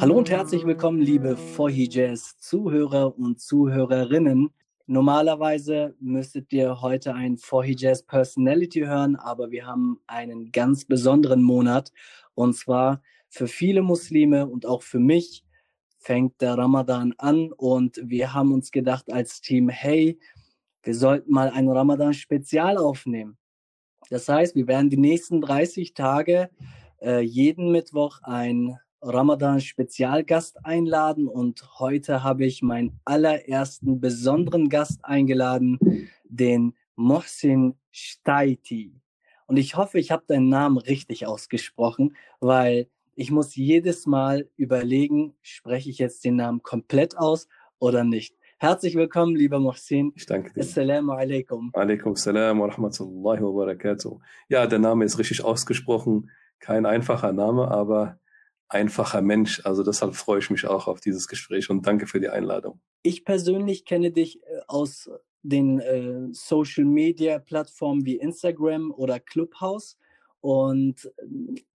Hallo und herzlich willkommen, liebe Jazz Zuhörer und Zuhörerinnen. Normalerweise müsstet ihr heute ein Jazz Personality hören, aber wir haben einen ganz besonderen Monat und zwar für viele Muslime und auch für mich fängt der Ramadan an und wir haben uns gedacht als Team, hey, wir sollten mal ein Ramadan-Spezial aufnehmen. Das heißt, wir werden die nächsten 30 Tage äh, jeden Mittwoch ein Ramadan-Spezialgast einladen und heute habe ich meinen allerersten besonderen Gast eingeladen, den Mohsin Staiti. Und ich hoffe, ich habe deinen Namen richtig ausgesprochen, weil ich muss jedes Mal überlegen, spreche ich jetzt den Namen komplett aus oder nicht. Herzlich willkommen, lieber Mohsin. Ich danke dir. Assalamu alaikum. Alaikum salam wa rahmatullahi wa barakatuh. Ja, der Name ist richtig ausgesprochen. Kein einfacher Name, aber einfacher Mensch. Also deshalb freue ich mich auch auf dieses Gespräch und danke für die Einladung. Ich persönlich kenne dich äh, aus den äh, Social Media Plattformen wie Instagram oder Clubhouse und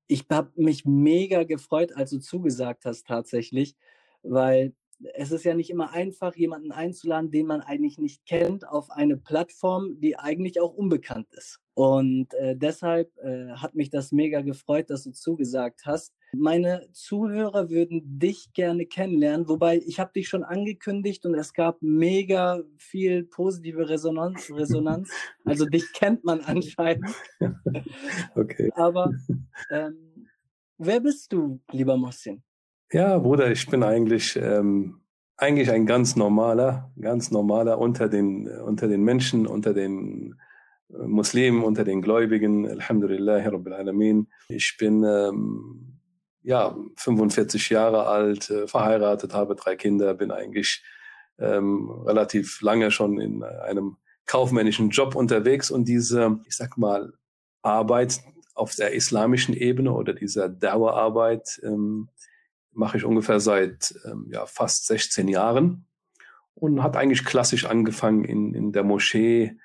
ich habe mich mega gefreut, als du zugesagt hast tatsächlich, weil es ist ja nicht immer einfach, jemanden einzuladen, den man eigentlich nicht kennt, auf eine Plattform, die eigentlich auch unbekannt ist. Und äh, deshalb äh, hat mich das mega gefreut, dass du zugesagt hast. Meine Zuhörer würden dich gerne kennenlernen, wobei ich habe dich schon angekündigt und es gab mega viel positive Resonanz. Resonanz. Also dich kennt man anscheinend. Okay. Aber ähm, wer bist du, lieber Mossin? Ja, Bruder, ich bin eigentlich ähm, eigentlich ein ganz normaler, ganz normaler unter den unter den Menschen, unter den äh, Muslimen, unter den Gläubigen. Alhamdulillah, Rabbil Alamin. Ich bin ähm, ja 45 Jahre alt, äh, verheiratet, habe drei Kinder, bin eigentlich ähm, relativ lange schon in einem kaufmännischen Job unterwegs und diese, ich sag mal, Arbeit auf der islamischen Ebene oder dieser Dauerarbeit ähm, mache ich ungefähr seit ähm, ja, fast 16 Jahren und hat eigentlich klassisch angefangen in, in der Moschee,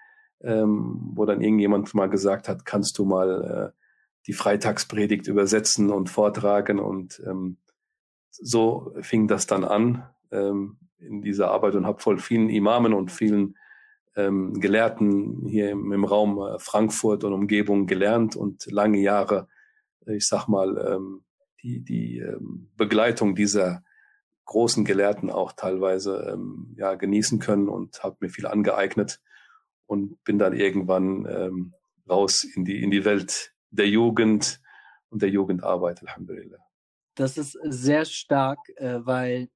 ähm, wo dann irgendjemand mal gesagt hat, kannst du mal äh, die Freitagspredigt übersetzen und vortragen und ähm, so fing das dann an ähm, in dieser Arbeit und habe voll vielen Imamen und vielen ähm, Gelehrten hier im, im Raum äh, Frankfurt und Umgebung gelernt und lange Jahre, ich sag mal, ähm, die, die ähm, Begleitung dieser großen Gelehrten auch teilweise ähm, ja, genießen können und habe mir viel angeeignet und bin dann irgendwann ähm, raus in die, in die Welt der Jugend und der Jugendarbeit, Alhamdulillah. Das ist sehr stark, äh, weil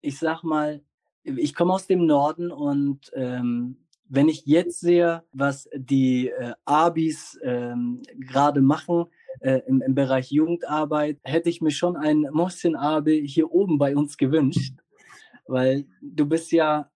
ich sag mal, ich komme aus dem Norden und ähm, wenn ich jetzt sehe, was die äh, Abis ähm, gerade machen, äh, im, im Bereich Jugendarbeit, hätte ich mir schon einen Mohsin Abi hier oben bei uns gewünscht, weil du bist ja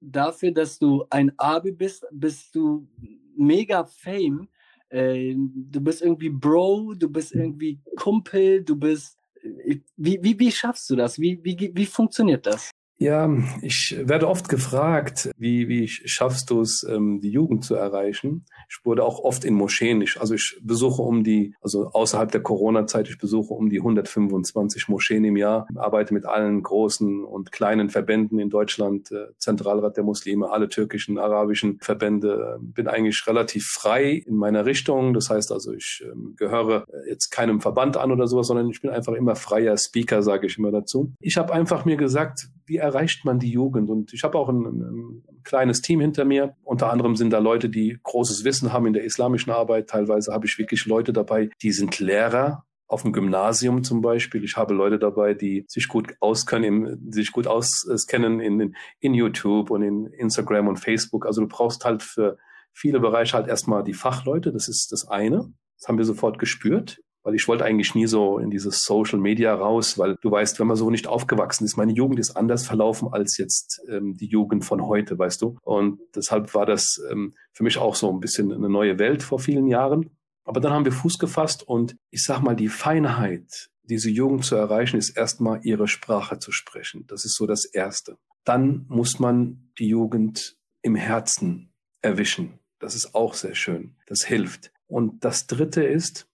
dafür, dass du ein Abi bist, bist du mega Fame. Äh, du bist irgendwie Bro, du bist irgendwie Kumpel, du bist. Äh, wie, wie, wie schaffst du das? Wie, wie, wie funktioniert das? Ja, ich werde oft gefragt, wie, wie schaffst du es, ähm, die Jugend zu erreichen? Ich wurde auch oft in Moscheen. Ich, also ich besuche um die, also außerhalb der Corona-Zeit, ich besuche um die 125 Moscheen im Jahr, arbeite mit allen großen und kleinen Verbänden in Deutschland, äh, Zentralrat der Muslime, alle türkischen, arabischen Verbände, bin eigentlich relativ frei in meiner Richtung. Das heißt also, ich ähm, gehöre jetzt keinem Verband an oder sowas, sondern ich bin einfach immer freier Speaker, sage ich immer dazu. Ich habe einfach mir gesagt, wie erreicht man die Jugend? Und ich habe auch ein, ein, kleines Team hinter mir. Unter anderem sind da Leute, die großes Wissen haben in der islamischen Arbeit. Teilweise habe ich wirklich Leute dabei, die sind Lehrer auf dem Gymnasium zum Beispiel. Ich habe Leute dabei, die sich gut auskennen, sich gut auskennen in, in YouTube und in Instagram und Facebook. Also du brauchst halt für viele Bereiche halt erstmal die Fachleute. Das ist das eine. Das haben wir sofort gespürt weil ich wollte eigentlich nie so in dieses Social Media raus, weil du weißt, wenn man so nicht aufgewachsen ist, meine Jugend ist anders verlaufen als jetzt ähm, die Jugend von heute, weißt du. Und deshalb war das ähm, für mich auch so ein bisschen eine neue Welt vor vielen Jahren. Aber dann haben wir Fuß gefasst und ich sag mal, die Feinheit, diese Jugend zu erreichen, ist erstmal ihre Sprache zu sprechen. Das ist so das Erste. Dann muss man die Jugend im Herzen erwischen. Das ist auch sehr schön. Das hilft. Und das Dritte ist,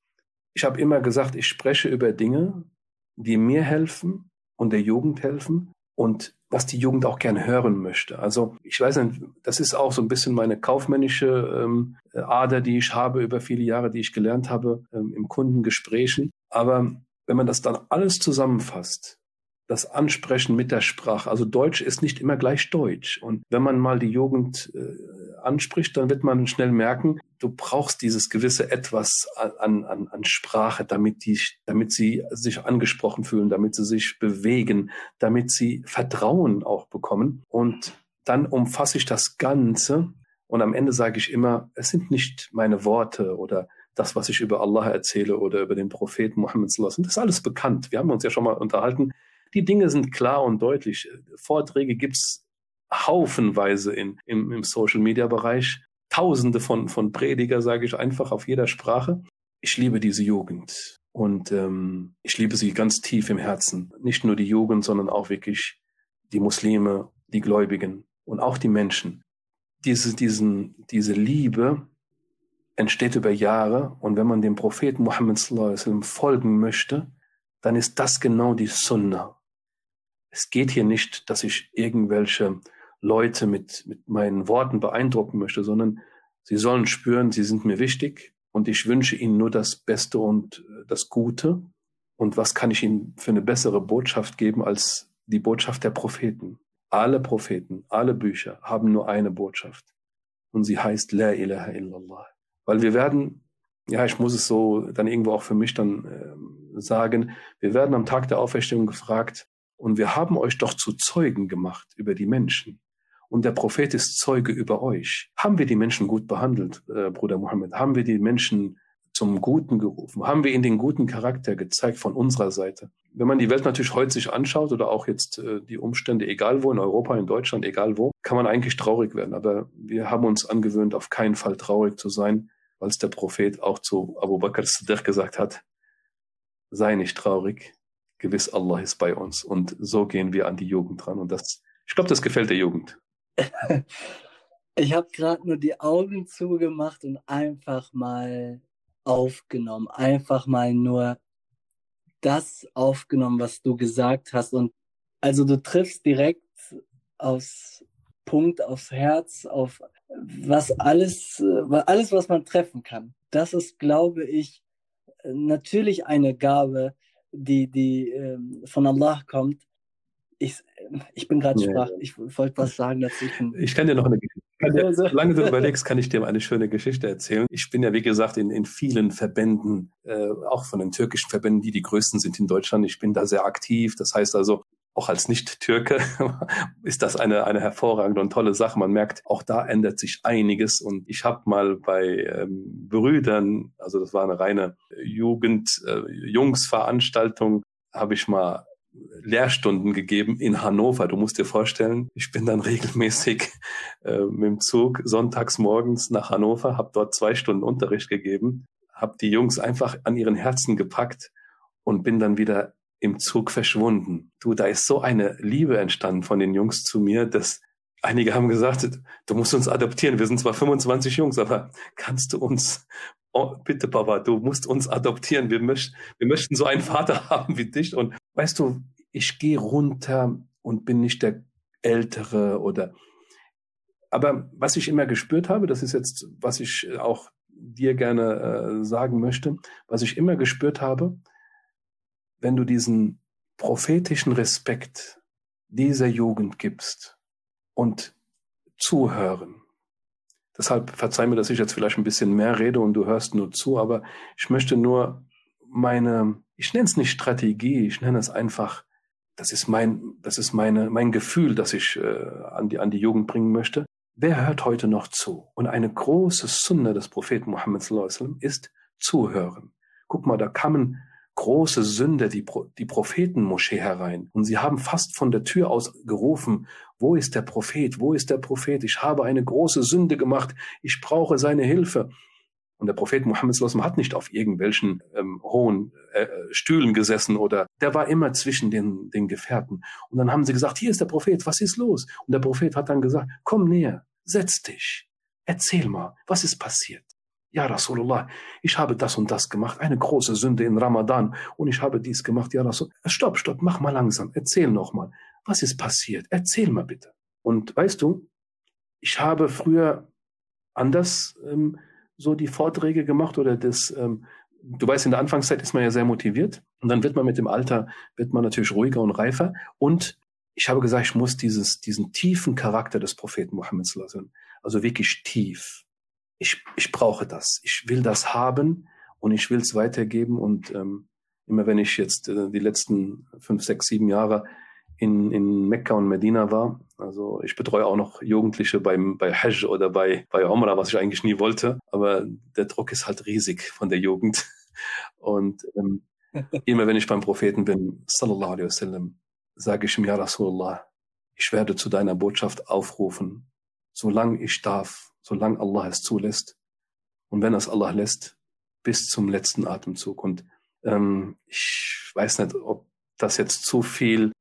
ich habe immer gesagt, ich spreche über Dinge, die mir helfen und der Jugend helfen und was die Jugend auch gern hören möchte. Also ich weiß nicht, das ist auch so ein bisschen meine kaufmännische ähm, Ader, die ich habe über viele Jahre, die ich gelernt habe ähm, im Kundengesprächen. Aber wenn man das dann alles zusammenfasst, das Ansprechen mit der Sprache, also Deutsch ist nicht immer gleich Deutsch. Und wenn man mal die Jugend äh, anspricht, dann wird man schnell merken, du brauchst dieses gewisse Etwas an, an, an Sprache, damit, die, damit sie sich angesprochen fühlen, damit sie sich bewegen, damit sie Vertrauen auch bekommen. Und dann umfasse ich das Ganze und am Ende sage ich immer, es sind nicht meine Worte oder das, was ich über Allah erzähle oder über den Propheten sallallahu das ist alles bekannt. Wir haben uns ja schon mal unterhalten. Die Dinge sind klar und deutlich. Vorträge gibt's haufenweise in, im, im Social-Media-Bereich. Tausende von, von Prediger, sage ich einfach, auf jeder Sprache. Ich liebe diese Jugend und ähm, ich liebe sie ganz tief im Herzen. Nicht nur die Jugend, sondern auch wirklich die Muslime, die Gläubigen und auch die Menschen. Diese, diesen, diese Liebe entsteht über Jahre und wenn man dem Propheten Muhammad folgen möchte, dann ist das genau die Sunnah. Es geht hier nicht, dass ich irgendwelche Leute mit, mit meinen Worten beeindrucken möchte, sondern sie sollen spüren, sie sind mir wichtig und ich wünsche ihnen nur das Beste und äh, das Gute. Und was kann ich ihnen für eine bessere Botschaft geben als die Botschaft der Propheten? Alle Propheten, alle Bücher haben nur eine Botschaft. Und sie heißt La ilaha illallah. Weil wir werden, ja, ich muss es so dann irgendwo auch für mich dann äh, sagen, wir werden am Tag der Auferstehung gefragt, und wir haben euch doch zu Zeugen gemacht über die Menschen und der Prophet ist Zeuge über euch. Haben wir die Menschen gut behandelt, äh, Bruder Mohammed? Haben wir die Menschen zum Guten gerufen? Haben wir ihnen den guten Charakter gezeigt von unserer Seite? Wenn man die Welt natürlich heute sich anschaut oder auch jetzt äh, die Umstände, egal wo, in Europa, in Deutschland, egal wo, kann man eigentlich traurig werden. Aber wir haben uns angewöhnt, auf keinen Fall traurig zu sein, weil es der Prophet auch zu Abu Bakr Siddiq gesagt hat, sei nicht traurig, gewiss Allah ist bei uns. Und so gehen wir an die Jugend dran. Und das, ich glaube, das gefällt der Jugend. ich habe gerade nur die Augen zugemacht und einfach mal aufgenommen. Einfach mal nur das aufgenommen, was du gesagt hast. Und also du triffst direkt aufs Punkt, aufs Herz, auf was alles, alles, was man treffen kann. Das ist, glaube ich, natürlich eine Gabe, die, die ähm, von Allah kommt. Ich, ich bin gerade ja. sprach. Ich wollte was sagen dazu. Ich kann dir noch eine Geschichte. Dir, solange du überlegst, kann ich dir eine schöne Geschichte erzählen. Ich bin ja, wie gesagt, in, in vielen Verbänden, äh, auch von den türkischen Verbänden, die die größten sind in Deutschland. Ich bin da sehr aktiv. Das heißt also, auch als Nicht-Türke ist das eine, eine hervorragende und tolle Sache. Man merkt, auch da ändert sich einiges. Und ich habe mal bei ähm, Brüdern, also das war eine reine Jugend-Jungs-Veranstaltung, äh, habe ich mal Lehrstunden gegeben in Hannover. Du musst dir vorstellen, ich bin dann regelmäßig äh, mit dem Zug sonntags morgens nach Hannover, habe dort zwei Stunden Unterricht gegeben, habe die Jungs einfach an ihren Herzen gepackt und bin dann wieder im Zug verschwunden. Du, da ist so eine Liebe entstanden von den Jungs zu mir, dass einige haben gesagt, du musst uns adoptieren. Wir sind zwar 25 Jungs, aber kannst du uns oh, bitte Papa, du musst uns adoptieren. Wir, möcht, wir möchten so einen Vater haben wie dich. Und weißt du, ich gehe runter und bin nicht der Ältere oder. Aber was ich immer gespürt habe, das ist jetzt, was ich auch dir gerne äh, sagen möchte, was ich immer gespürt habe, wenn du diesen prophetischen Respekt dieser Jugend gibst und zuhören, Deshalb verzeih mir, dass ich jetzt vielleicht ein bisschen mehr rede und du hörst nur zu, aber ich möchte nur meine, ich nenne es nicht Strategie, ich nenne es einfach, das ist mein, das ist meine, mein Gefühl, das ich äh, an, die, an die Jugend bringen möchte. Wer hört heute noch zu? Und eine große Sunna des Propheten Muhammad ist zuhören. Guck mal, da kamen große Sünder die, die Prophetenmoschee herein. Und sie haben fast von der Tür aus gerufen, wo ist der Prophet? Wo ist der Prophet? Ich habe eine große Sünde gemacht. Ich brauche seine Hilfe. Und der Prophet Muhammad hat nicht auf irgendwelchen ähm, hohen äh, Stühlen gesessen oder der war immer zwischen den, den Gefährten. Und dann haben sie gesagt, hier ist der Prophet, was ist los? Und der Prophet hat dann gesagt, komm näher, setz dich. erzähl mal, was ist passiert? Ja, Rasulullah, ich habe das und das gemacht, eine große Sünde in Ramadan und ich habe dies gemacht. Ja, Rasul, stopp, stopp, mach mal langsam, erzähl noch mal, was ist passiert? Erzähl mal bitte. Und weißt du, ich habe früher anders ähm, so die Vorträge gemacht oder das, ähm, du weißt, in der Anfangszeit ist man ja sehr motiviert und dann wird man mit dem Alter, wird man natürlich ruhiger und reifer und ich habe gesagt, ich muss dieses, diesen tiefen Charakter des Propheten Muhammad, also wirklich tief, ich, ich brauche das. Ich will das haben und ich will es weitergeben. Und ähm, immer wenn ich jetzt äh, die letzten fünf, sechs, sieben Jahre in, in Mekka und Medina war, also ich betreue auch noch Jugendliche beim, bei Hajj oder bei, bei Umrah, was ich eigentlich nie wollte, aber der Druck ist halt riesig von der Jugend. Und ähm, immer wenn ich beim Propheten bin, sallallahu alaihi wasallam, sage ich ihm, ja Rasulullah, ich werde zu deiner Botschaft aufrufen, solange ich darf solange Allah es zulässt. Und wenn es Allah lässt, bis zum letzten Atemzug. Und ähm, ich weiß nicht, ob das jetzt zu viel,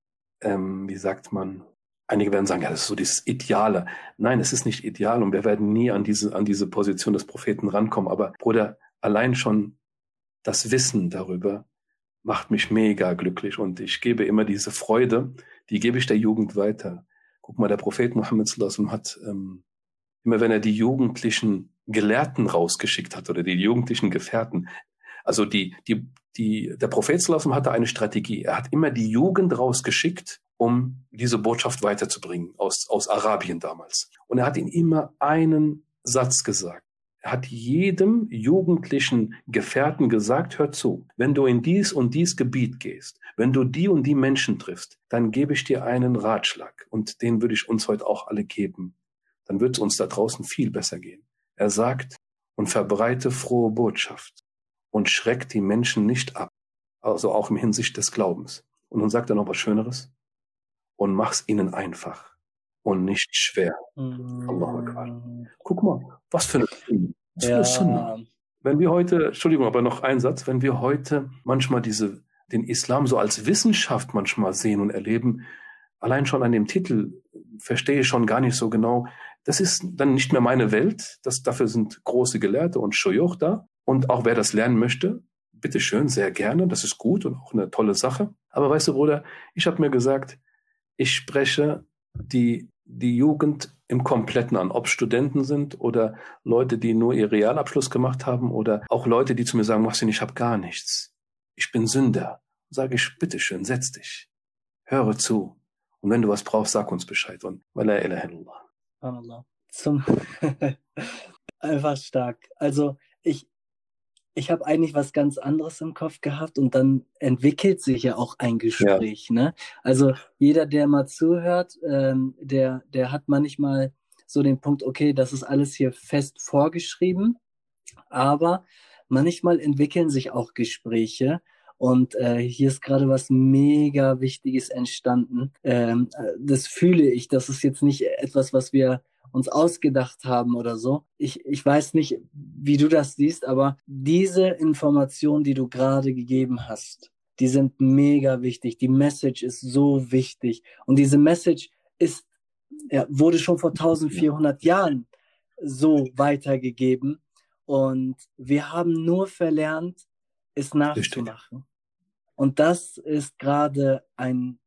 ähm, wie sagt man, einige werden sagen, ja, das ist so dieses Ideale. Nein, es ist nicht ideal und wir werden nie an diese, an diese Position des Propheten rankommen. Aber Bruder, allein schon das Wissen darüber macht mich mega glücklich und ich gebe immer diese Freude, die gebe ich der Jugend weiter. Guck mal, der Prophet Muhammad hat ähm, immer wenn er die jugendlichen Gelehrten rausgeschickt hat oder die jugendlichen Gefährten. Also die, die, die, der Prophet Sallallahu hatte eine Strategie. Er hat immer die Jugend rausgeschickt, um diese Botschaft weiterzubringen aus, aus Arabien damals. Und er hat ihnen immer einen Satz gesagt. Er hat jedem jugendlichen Gefährten gesagt, hör zu, wenn du in dies und dies Gebiet gehst, wenn du die und die Menschen triffst, dann gebe ich dir einen Ratschlag und den würde ich uns heute auch alle geben dann wird es uns da draußen viel besser gehen. Er sagt, und verbreite frohe Botschaft und schreckt die Menschen nicht ab, also auch im Hinsicht des Glaubens. Und nun sagt er noch was Schöneres und mach's ihnen einfach und nicht schwer. Allahu Akbar. Guck mal, was für eine, was für eine Sunna. Wenn wir heute, Entschuldigung, aber noch ein Satz, wenn wir heute manchmal diese, den Islam so als Wissenschaft manchmal sehen und erleben, allein schon an dem Titel verstehe ich schon gar nicht so genau, das ist dann nicht mehr meine Welt. Das, dafür sind große Gelehrte und Shoyoch da. Und auch wer das lernen möchte, bitteschön, sehr gerne. Das ist gut und auch eine tolle Sache. Aber weißt du, Bruder, ich habe mir gesagt, ich spreche die, die Jugend im Kompletten an, ob Studenten sind oder Leute, die nur ihr Realabschluss gemacht haben oder auch Leute, die zu mir sagen, Marcin, ich habe gar nichts. Ich bin Sünder. Sage ich, bitteschön, setz dich. Höre zu. Und wenn du was brauchst, sag uns Bescheid. Und weil er. Subhanallah. Zum einfach stark. Also ich, ich habe eigentlich was ganz anderes im Kopf gehabt und dann entwickelt sich ja auch ein Gespräch. Ja. Ne? Also jeder, der mal zuhört, ähm, der, der hat manchmal so den Punkt, okay, das ist alles hier fest vorgeschrieben, aber manchmal entwickeln sich auch Gespräche und äh, hier ist gerade was mega Wichtiges entstanden. Ähm, äh, das fühle ich. Das ist jetzt nicht etwas, was wir uns ausgedacht haben oder so. Ich, ich weiß nicht, wie du das siehst, aber diese Information, die du gerade gegeben hast, die sind mega wichtig. Die Message ist so wichtig. Und diese Message ist, ja, wurde schon vor 1400 Jahren so weitergegeben. Und wir haben nur verlernt, es nachzumachen. Und das ist gerade ein,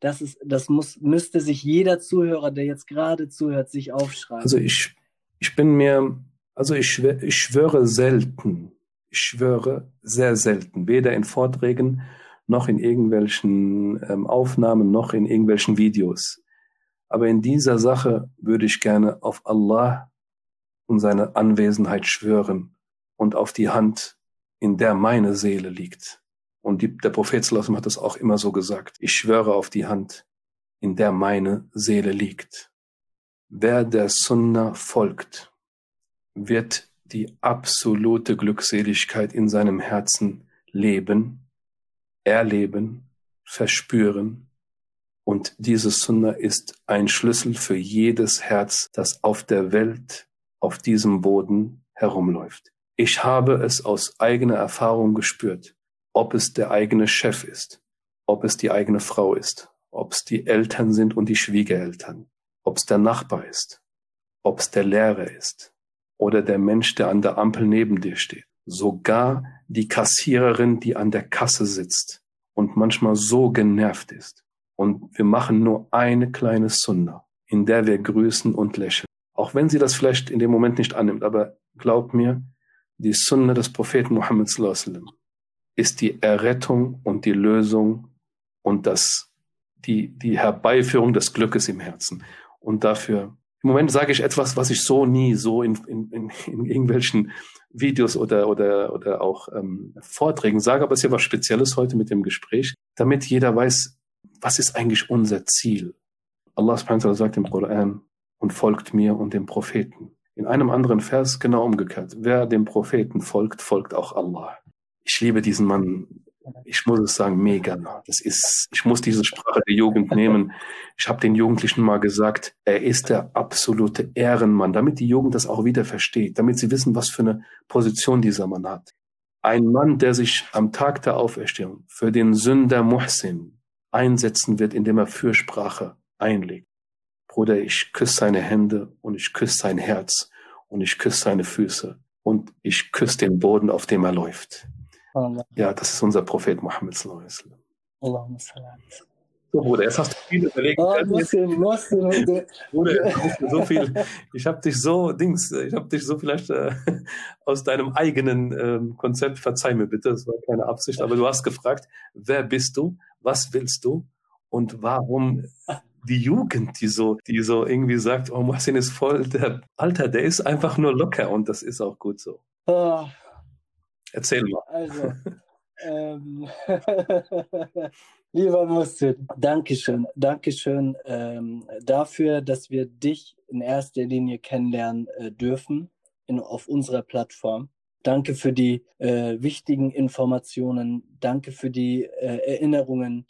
das ist, das muss, müsste sich jeder Zuhörer, der jetzt gerade zuhört, sich aufschreiben. Also ich, ich bin mir, also ich, ich schwöre selten, ich schwöre sehr selten, weder in Vorträgen noch in irgendwelchen ähm, Aufnahmen noch in irgendwelchen Videos. Aber in dieser Sache würde ich gerne auf Allah und seine Anwesenheit schwören und auf die Hand in der meine Seele liegt. Und die, der Prophet Sallallahu hat das auch immer so gesagt. Ich schwöre auf die Hand, in der meine Seele liegt. Wer der Sunna folgt, wird die absolute Glückseligkeit in seinem Herzen leben, erleben, verspüren. Und diese Sunna ist ein Schlüssel für jedes Herz, das auf der Welt, auf diesem Boden herumläuft. Ich habe es aus eigener Erfahrung gespürt, ob es der eigene Chef ist, ob es die eigene Frau ist, ob es die Eltern sind und die Schwiegereltern, ob es der Nachbar ist, ob es der Lehrer ist oder der Mensch, der an der Ampel neben dir steht, sogar die Kassiererin, die an der Kasse sitzt und manchmal so genervt ist. Und wir machen nur eine kleine Sunna, in der wir grüßen und lächeln. Auch wenn sie das vielleicht in dem Moment nicht annimmt, aber glaub mir, die Sunna des Propheten Muhammad ist die Errettung und die Lösung und das, die, die Herbeiführung des Glückes im Herzen. Und dafür im Moment sage ich etwas, was ich so nie so in, in, in, in irgendwelchen Videos oder, oder, oder auch ähm, Vorträgen sage, aber es ist ja was Spezielles heute mit dem Gespräch, damit jeder weiß, was ist eigentlich unser Ziel. Allah subhanahu wa sagt im Koran und folgt mir und dem Propheten. In einem anderen Vers genau umgekehrt. Wer dem Propheten folgt, folgt auch Allah. Ich liebe diesen Mann ich muss es sagen, mega. Das ist, ich muss diese Sprache der Jugend nehmen. Ich habe den Jugendlichen mal gesagt, er ist der absolute Ehrenmann, damit die Jugend das auch wieder versteht, damit sie wissen, was für eine Position dieser Mann hat. Ein Mann, der sich am Tag der Auferstehung für den Sünder Muhsin einsetzen wird, indem er Fürsprache einlegt. Bruder, ich küsse seine Hände und ich küsse sein Herz und ich küsse seine Füße und ich küsse den Boden, auf dem er läuft. Ja, das ist unser Prophet Muhammad sallallahu alaihi wasallam. So, Bruder, jetzt hast du viel überlegt. Oh, Muslim, Muslim, Bruder, so viel. Ich habe dich so, Dings, ich habe dich so vielleicht äh, aus deinem eigenen ähm, Konzept, verzeih mir bitte, das war keine Absicht, aber du hast gefragt, wer bist du, was willst du und warum die Jugend, die so, die so irgendwie sagt, oh, Muhsin ist voll der Alter, der ist einfach nur locker und das ist auch gut so. Oh. Erzähl mal. Also, ähm, lieber Mustin, Dankeschön. Dankeschön ähm, dafür, dass wir dich in erster Linie kennenlernen äh, dürfen in, auf unserer Plattform. Danke für die äh, wichtigen Informationen. Danke für die äh, Erinnerungen.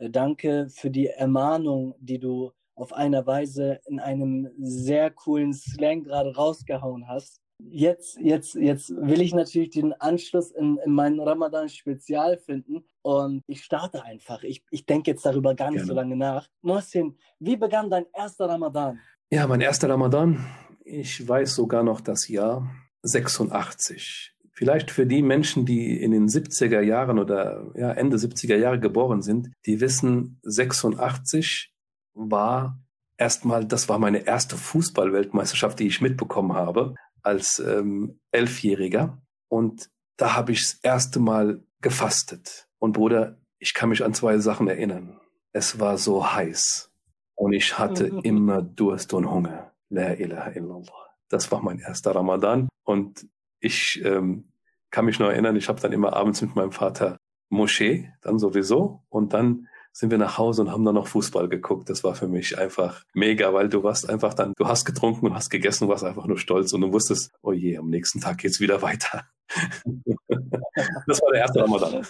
Äh, danke für die Ermahnung, die du auf einer Weise in einem sehr coolen Slang gerade rausgehauen hast jetzt, jetzt, jetzt will ich natürlich den Anschluss in, in meinen Ramadan-Spezial finden und ich starte einfach. Ich, ich denke jetzt darüber gar nicht Gerne. so lange nach. Mohsin, wie begann dein erster Ramadan? Ja, mein erster Ramadan, ich weiß sogar noch das Jahr 86. Vielleicht für die Menschen, die in den 70er Jahren oder ja, Ende 70er Jahre geboren sind, die wissen, 86 war erstmal, das war meine erste Fußballweltmeisterschaft, die ich mitbekommen habe als ähm, Elfjähriger und da habe ich das erste Mal gefastet. Und Bruder, ich kann mich an zwei Sachen erinnern. Es war so heiß und ich hatte immer Durst und Hunger. La ilaha illallah. Das war mein erster Ramadan und ich ähm, kann mich noch erinnern, ich habe dann immer abends mit meinem Vater Moschee, dann sowieso und dann sind wir nach Hause und haben dann noch Fußball geguckt. Das war für mich einfach mega, weil du warst einfach dann, du hast getrunken und hast gegessen, warst einfach nur stolz und du wusstest, oh je, am nächsten Tag geht's wieder weiter. das war der erste Ramadan.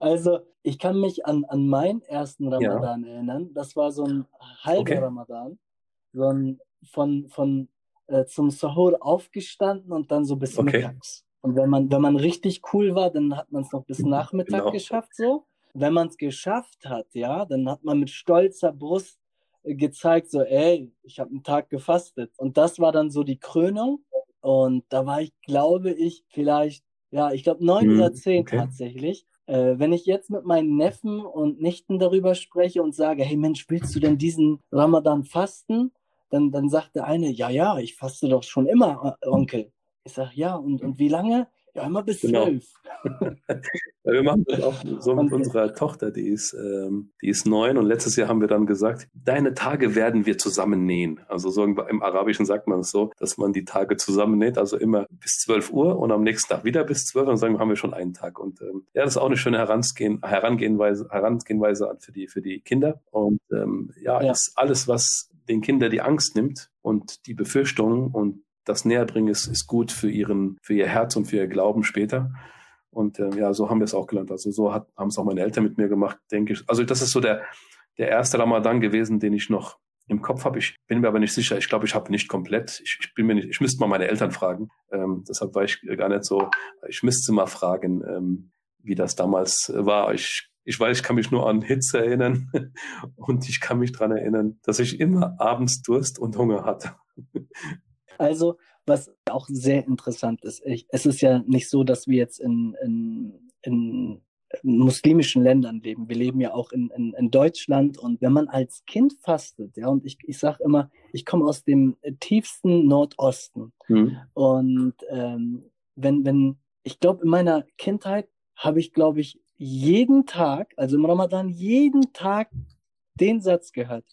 Also, ich kann mich an, an meinen ersten Ramadan ja. erinnern. Das war so ein halber okay. Ramadan. So ein von, von äh, zum Sahur aufgestanden und dann so bis okay. mittags. Und wenn man, wenn man richtig cool war, dann hat man es noch bis Nachmittag genau. geschafft so wenn man es geschafft hat, ja, dann hat man mit stolzer Brust gezeigt, so, ey, ich habe einen Tag gefastet. Und das war dann so die Krönung. Und da war ich, glaube ich, vielleicht, ja, ich glaube neun mhm, oder zehn okay. tatsächlich. Äh, wenn ich jetzt mit meinen Neffen und Nichten darüber spreche und sage, hey Mensch, willst du denn diesen Ramadan fasten? Dann, dann sagt der eine, ja, ja, ich faste doch schon immer, Onkel. Ich sage, ja, und, und wie lange? Ja, immer bis genau. zwölf. ja, wir machen das auch so mit unserer Tochter, die ist, ähm, die ist neun und letztes Jahr haben wir dann gesagt, deine Tage werden wir zusammen nähen. Also so im Arabischen sagt man es so, dass man die Tage zusammen näht, also immer bis zwölf Uhr und am nächsten Tag wieder bis zwölf und dann sagen wir, haben wir schon einen Tag. Und ähm, ja, das ist auch eine schöne Herangehen, Herangehenweise, Herangehenweise für die, für die Kinder. Und ähm, ja, ja. ist alles, was den Kindern die Angst nimmt und die Befürchtungen und das Näherbringen ist, ist gut für ihren, für ihr Herz und für ihr Glauben später. Und äh, ja, so haben wir es auch gelernt. Also so haben es auch meine Eltern mit mir gemacht, denke ich. Also das ist so der, der erste Ramadan gewesen, den ich noch im Kopf habe. Ich bin mir aber nicht sicher. Ich glaube, ich habe nicht komplett. Ich, ich bin mir nicht, ich müsste mal meine Eltern fragen. Ähm, deshalb war ich gar nicht so. Ich müsste mal fragen, ähm, wie das damals war. Ich Ich weiß, ich kann mich nur an Hitze erinnern und ich kann mich daran erinnern, dass ich immer abends Durst und Hunger hatte. Also, was auch sehr interessant ist, ich, es ist ja nicht so, dass wir jetzt in, in, in muslimischen Ländern leben. Wir leben ja auch in, in, in Deutschland und wenn man als Kind fastet, ja, und ich, ich sage immer, ich komme aus dem tiefsten Nordosten mhm. und ähm, wenn, wenn, ich glaube, in meiner Kindheit habe ich, glaube ich, jeden Tag, also im Ramadan, jeden Tag den Satz gehört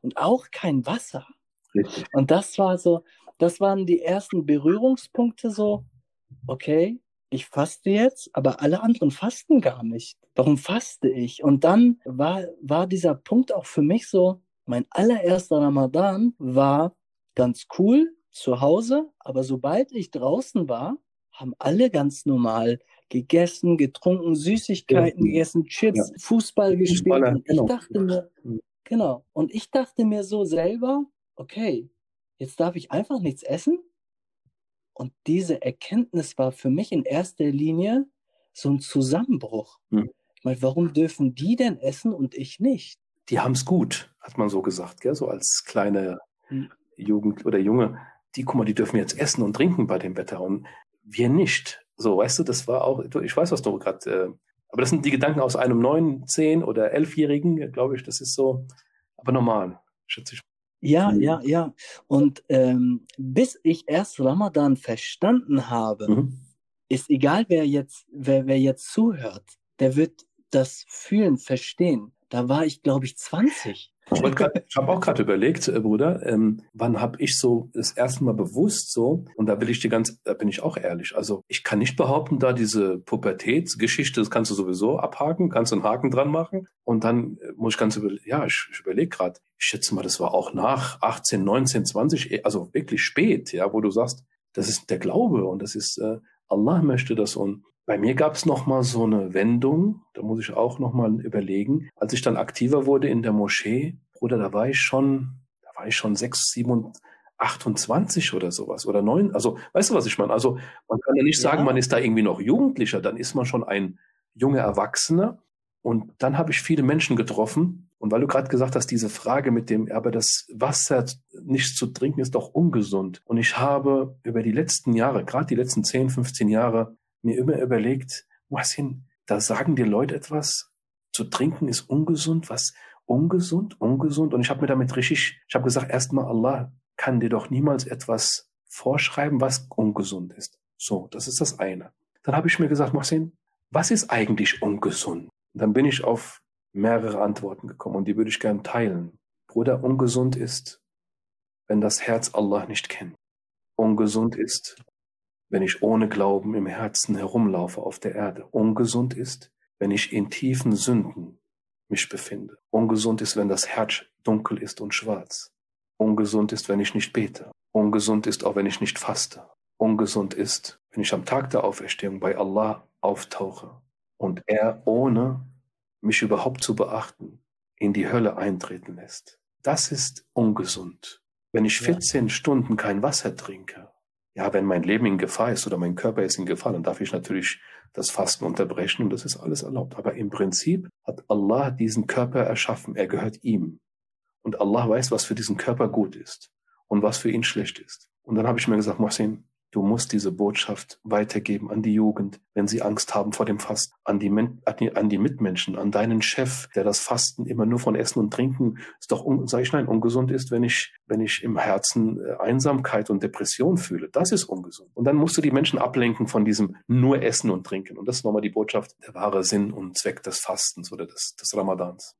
und auch kein Wasser. Richtig. Und das war so, das waren die ersten Berührungspunkte so, okay, ich faste jetzt, aber alle anderen fasten gar nicht. Warum faste ich? Und dann war, war dieser Punkt auch für mich so, mein allererster Ramadan war ganz cool zu Hause, aber sobald ich draußen war, haben alle ganz normal gegessen, getrunken, Süßigkeiten ja. gegessen, Chips, ja. Fußball gespielt. Und ich genau. dachte mir, hm. genau. Und ich dachte mir so selber, okay, jetzt darf ich einfach nichts essen und diese Erkenntnis war für mich in erster Linie so ein Zusammenbruch. Hm. Ich meine, warum dürfen die denn essen und ich nicht? Die haben es gut, hat man so gesagt, gell? so als kleine hm. Jugend oder Junge. Die, guck mal, die dürfen jetzt essen und trinken bei dem Wetter und wir nicht. So, weißt du, das war auch, ich weiß, was du gerade, äh, aber das sind die Gedanken aus einem neun, zehn oder elfjährigen, glaube ich, das ist so, aber normal, schätze ich. Ja, mhm. ja, ja. Und ähm, bis ich erst Ramadan verstanden habe, mhm. ist egal, wer jetzt, wer, wer jetzt zuhört, der wird das fühlen, verstehen. Da war ich, glaube ich, 20. Ich, ich habe auch gerade überlegt, äh, Bruder, ähm, wann habe ich so das erste Mal bewusst so, und da will ich dir ganz, da bin ich auch ehrlich, also ich kann nicht behaupten, da diese Pubertätsgeschichte, das kannst du sowieso abhaken, kannst du einen Haken dran machen und dann äh, muss ich ganz über, ja, ich, ich überlege gerade, ich schätze mal, das war auch nach 18, 19, 20, also wirklich spät, ja, wo du sagst, das ist der Glaube und das ist, äh, Allah möchte das und bei mir gab es nochmal so eine Wendung, da muss ich auch nochmal überlegen. Als ich dann aktiver wurde in der Moschee, Bruder, da war ich schon, da war ich schon sechs, sieben, 28 oder sowas oder neun. Also, weißt du, was ich meine? Also, man kann ja nicht sagen, ja. man ist da irgendwie noch Jugendlicher, dann ist man schon ein junger Erwachsener. Und dann habe ich viele Menschen getroffen. Und weil du gerade gesagt hast, diese Frage mit dem, aber das Wasser nicht zu trinken ist doch ungesund. Und ich habe über die letzten Jahre, gerade die letzten 10, 15 Jahre, mir immer überlegt, Muhsin, da sagen dir Leute etwas, zu trinken ist ungesund, was ungesund, ungesund. Und ich habe mir damit richtig, ich habe gesagt, erstmal Allah kann dir doch niemals etwas vorschreiben, was ungesund ist. So, das ist das eine. Dann habe ich mir gesagt, Muhsin, was ist eigentlich ungesund? Und dann bin ich auf mehrere Antworten gekommen und die würde ich gern teilen. Bruder, ungesund ist, wenn das Herz Allah nicht kennt. Ungesund ist, wenn ich ohne Glauben im Herzen herumlaufe auf der Erde. Ungesund ist, wenn ich in tiefen Sünden mich befinde. Ungesund ist, wenn das Herz dunkel ist und schwarz. Ungesund ist, wenn ich nicht bete. Ungesund ist auch, wenn ich nicht faste. Ungesund ist, wenn ich am Tag der Auferstehung bei Allah auftauche und er ohne mich überhaupt zu beachten in die Hölle eintreten lässt. Das ist ungesund. Wenn ich 14 ja. Stunden kein Wasser trinke, ja, wenn mein Leben in Gefahr ist oder mein Körper ist in Gefahr, dann darf ich natürlich das Fasten unterbrechen und das ist alles erlaubt. Aber im Prinzip hat Allah diesen Körper erschaffen. Er gehört ihm. Und Allah weiß, was für diesen Körper gut ist und was für ihn schlecht ist. Und dann habe ich mir gesagt, Mohsin, Du musst diese Botschaft weitergeben an die Jugend, wenn sie Angst haben vor dem Fasten, an die, an die Mitmenschen, an deinen Chef, der das Fasten immer nur von Essen und Trinken ist doch, sage ich nein, ungesund ist, wenn ich, wenn ich im Herzen äh, Einsamkeit und Depression fühle. Das ist ungesund. Und dann musst du die Menschen ablenken von diesem nur Essen und Trinken. Und das ist nochmal die Botschaft, der wahre Sinn und Zweck des Fastens oder des, des Ramadans.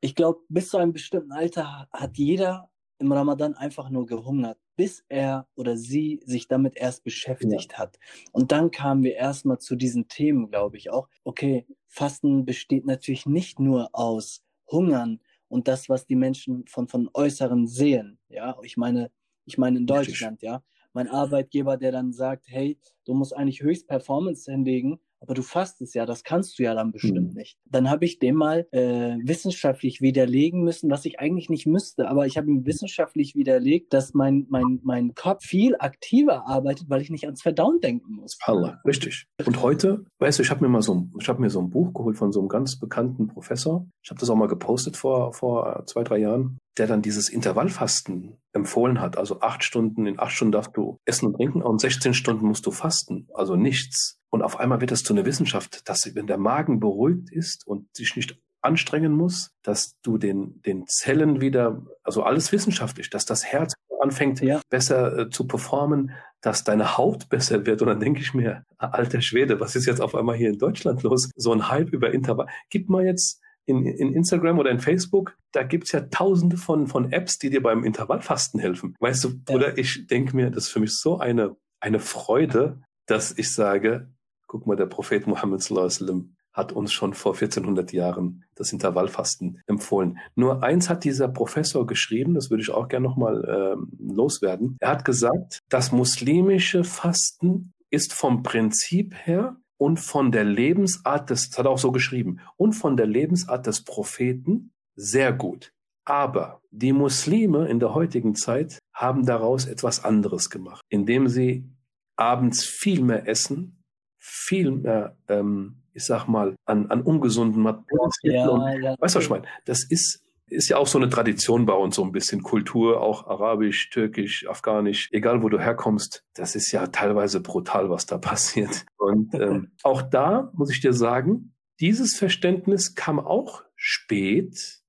Ich glaube, bis zu einem bestimmten Alter hat jeder im Ramadan einfach nur gehungert, bis er oder sie sich damit erst beschäftigt ja. hat. Und dann kamen wir erstmal zu diesen Themen, glaube ich auch. Okay, Fasten besteht natürlich nicht nur aus Hungern und das, was die Menschen von, von Äußeren sehen. Ja, ich meine, ich meine in Deutschland, ja. Mein Arbeitgeber, der dann sagt, hey, du musst eigentlich höchst Performance hinlegen, aber du fastest ja, das kannst du ja dann bestimmt mhm. nicht. Dann habe ich dem mal äh, wissenschaftlich widerlegen müssen, was ich eigentlich nicht müsste, aber ich habe ihm wissenschaftlich widerlegt, dass mein, mein, mein Kopf viel aktiver arbeitet, weil ich nicht ans Verdauen denken muss. Allah, richtig. Und heute, weißt du, ich habe mir mal so ein, ich habe mir so ein Buch geholt von so einem ganz bekannten Professor. Ich habe das auch mal gepostet vor, vor zwei, drei Jahren der dann dieses Intervallfasten empfohlen hat. Also acht Stunden, in acht Stunden darfst du essen und trinken und 16 Stunden musst du fasten. Also nichts. Und auf einmal wird es zu einer Wissenschaft, dass wenn der Magen beruhigt ist und sich nicht anstrengen muss, dass du den, den Zellen wieder, also alles wissenschaftlich, dass das Herz anfängt ja. besser äh, zu performen, dass deine Haut besser wird. Und dann denke ich mir, alter Schwede, was ist jetzt auf einmal hier in Deutschland los? So ein Hype über Intervall. Gib mal jetzt in, in Instagram oder in Facebook, da gibt's ja tausende von, von Apps, die dir beim Intervallfasten helfen. Weißt du, ja. oder ich denke mir, das ist für mich so eine, eine Freude, dass ich sage, guck mal, der Prophet Muhammad sallam, hat uns schon vor 1400 Jahren das Intervallfasten empfohlen. Nur eins hat dieser Professor geschrieben, das würde ich auch gerne nochmal ähm, loswerden. Er hat gesagt, das muslimische Fasten ist vom Prinzip her und von der Lebensart des, das hat er auch so geschrieben, und von der Lebensart des Propheten sehr gut. Aber die Muslime in der heutigen Zeit haben daraus etwas anderes gemacht, indem sie abends viel mehr essen, viel mehr, ähm, ich sag mal, an, an ungesunden Materialien. Ja, ja. Weißt du, was ich meine? Das ist ist ja auch so eine Tradition bei uns, so ein bisschen Kultur, auch arabisch, türkisch, afghanisch, egal wo du herkommst, das ist ja teilweise brutal, was da passiert. Und ähm, auch da muss ich dir sagen, dieses Verständnis kam auch spät,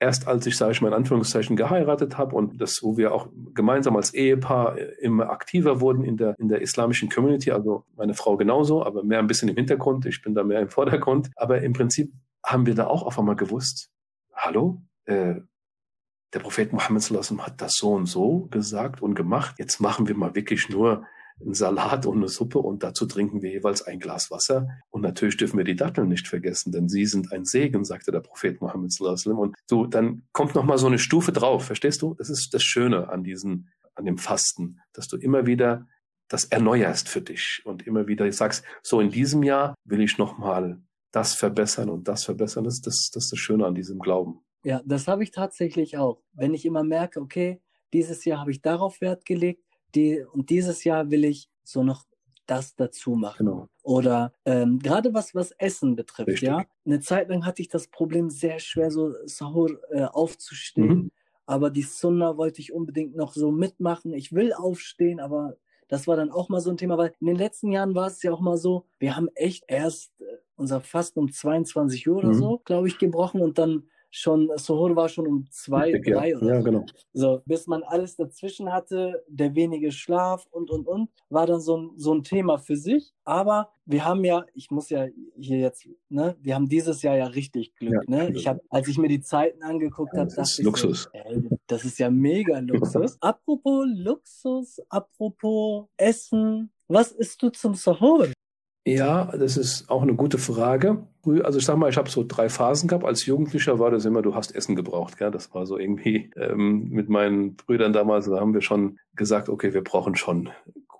erst als ich, sage ich mal in Anführungszeichen, geheiratet habe und das, wo wir auch gemeinsam als Ehepaar immer aktiver wurden in der, in der islamischen Community, also meine Frau genauso, aber mehr ein bisschen im Hintergrund, ich bin da mehr im Vordergrund. Aber im Prinzip haben wir da auch auf einmal gewusst, hallo, äh, der Prophet Muhammad hat das so und so gesagt und gemacht. Jetzt machen wir mal wirklich nur einen Salat und eine Suppe und dazu trinken wir jeweils ein Glas Wasser. Und natürlich dürfen wir die Datteln nicht vergessen, denn sie sind ein Segen, sagte der Prophet Muhammad Und so, dann kommt noch mal so eine Stufe drauf, verstehst du? Das ist das Schöne an diesen, an dem Fasten, dass du immer wieder das erneuerst für dich und immer wieder sagst, so in diesem Jahr will ich noch mal das verbessern und das verbessern. Das, das, das ist das Schöne an diesem Glauben. Ja, das habe ich tatsächlich auch. Wenn ich immer merke, okay, dieses Jahr habe ich darauf Wert gelegt die, und dieses Jahr will ich so noch das dazu machen. Genau. Oder ähm, gerade was, was Essen betrifft, Richtig. ja. Eine Zeit lang hatte ich das Problem, sehr schwer so Sahur äh, aufzustehen. Mhm. Aber die Sunna wollte ich unbedingt noch so mitmachen. Ich will aufstehen, aber das war dann auch mal so ein Thema, weil in den letzten Jahren war es ja auch mal so, wir haben echt erst äh, unser Fasten um 22 Uhr oder mhm. so, glaube ich, gebrochen und dann schon, Sohor war schon um zwei, Richtig, drei ja. oder ja, so. Genau. so. Bis man alles dazwischen hatte, der wenige Schlaf und, und, und, war dann so ein, so ein Thema für sich. Aber wir haben ja, ich muss ja hier jetzt, ne, wir haben dieses Jahr ja richtig Glück, ja, ne? Ich habe, als ich mir die Zeiten angeguckt habe, dachte ist ich, Luxus. ey, das ist ja mega Luxus. apropos Luxus, apropos Essen, was isst du zum Sahur? Ja, das ist auch eine gute Frage. Also ich sag mal, ich habe so drei Phasen gehabt. Als Jugendlicher war das immer, du hast Essen gebraucht. Gell? Das war so irgendwie ähm, mit meinen Brüdern damals, da haben wir schon gesagt, okay, wir brauchen schon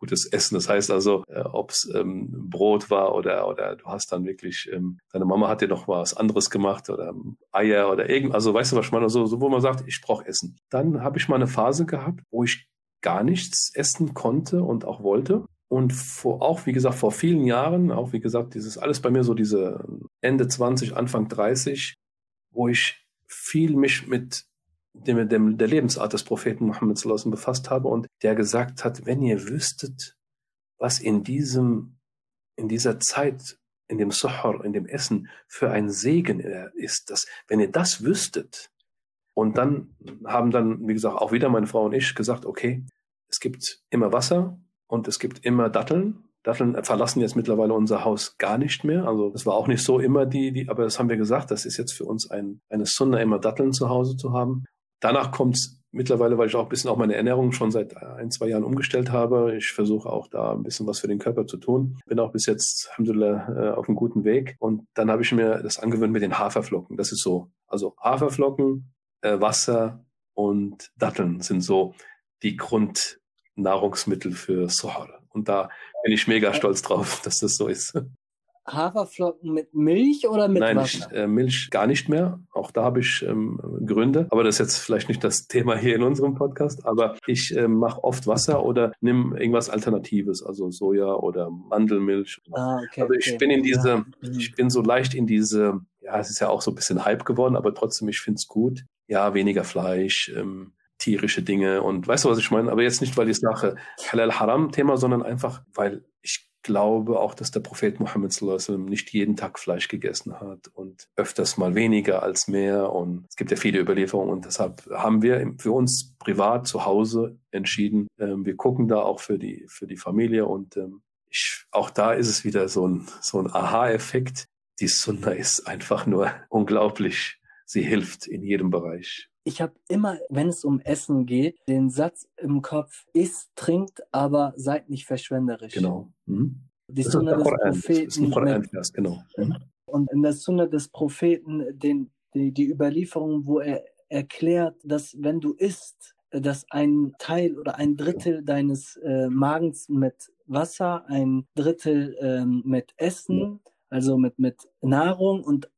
gutes Essen. Das heißt also, äh, ob es ähm, Brot war oder oder du hast dann wirklich, ähm, deine Mama hat dir noch was anderes gemacht oder ähm, Eier oder irgend, also weißt du was ich meine, so, so wo man sagt, ich brauche Essen. Dann habe ich mal eine Phase gehabt, wo ich gar nichts essen konnte und auch wollte. Und vor, auch, wie gesagt, vor vielen Jahren, auch wie gesagt, dieses alles bei mir so diese Ende 20, Anfang 30, wo ich viel mich mit dem, dem, der Lebensart des Propheten Muhammad befasst habe und der gesagt hat, wenn ihr wüsstet, was in diesem, in dieser Zeit, in dem Suhur, in dem Essen für ein Segen ist, dass, wenn ihr das wüsstet, und dann haben dann, wie gesagt, auch wieder meine Frau und ich gesagt, okay, es gibt immer Wasser, und es gibt immer Datteln. Datteln verlassen jetzt mittlerweile unser Haus gar nicht mehr. Also das war auch nicht so immer die, die aber das haben wir gesagt, das ist jetzt für uns ein, eine Sunna, immer Datteln zu Hause zu haben. Danach kommt es mittlerweile, weil ich auch ein bisschen auch meine Ernährung schon seit ein, zwei Jahren umgestellt habe. Ich versuche auch da ein bisschen was für den Körper zu tun. Bin auch bis jetzt, Alhamdulillah, äh, auf einem guten Weg. Und dann habe ich mir das angewöhnt mit den Haferflocken. Das ist so. Also Haferflocken, äh, Wasser und Datteln sind so die Grund, Nahrungsmittel für Sahara. Und da bin ich mega stolz drauf, dass das so ist. Haferflocken mit Milch oder mit Nein, Wasser? Nein, äh, Milch gar nicht mehr. Auch da habe ich ähm, Gründe. Aber das ist jetzt vielleicht nicht das Thema hier in unserem Podcast. Aber ich äh, mache oft Wasser oder nimm irgendwas Alternatives, also Soja oder Mandelmilch. Ah, okay, also ich okay. bin in diese, Ja. Ich bin so leicht in diese, ja, es ist ja auch so ein bisschen Hype geworden, aber trotzdem, ich finde es gut. Ja, weniger Fleisch, ähm, tierische Dinge und weißt du, was ich meine? Aber jetzt nicht, weil ich sage Halal-Haram-Thema, sondern einfach, weil ich glaube auch, dass der Prophet Muhammad wasallam nicht jeden Tag Fleisch gegessen hat und öfters mal weniger als mehr. Und es gibt ja viele Überlieferungen und deshalb haben wir für uns privat zu Hause entschieden, ähm, wir gucken da auch für die, für die Familie und ähm, ich, auch da ist es wieder so ein, so ein Aha-Effekt. Die Sunna ist einfach nur unglaublich. Sie hilft in jedem Bereich. Ich habe immer, wenn es um Essen geht, den Satz im Kopf, isst, trinkt, aber seid nicht verschwenderisch. Genau. Mhm. Die Das Sunna des Propheten. mit, Koran-Vers, genau. Mhm. und in der Sunna des Propheten, den, die, die Überlieferung, wo er erklärt, dass wenn du isst, dass ein Teil oder ein Drittel deines äh, Magens mit Wasser, ein Drittel ähm, mit Essen, also mit, mit Nahrung und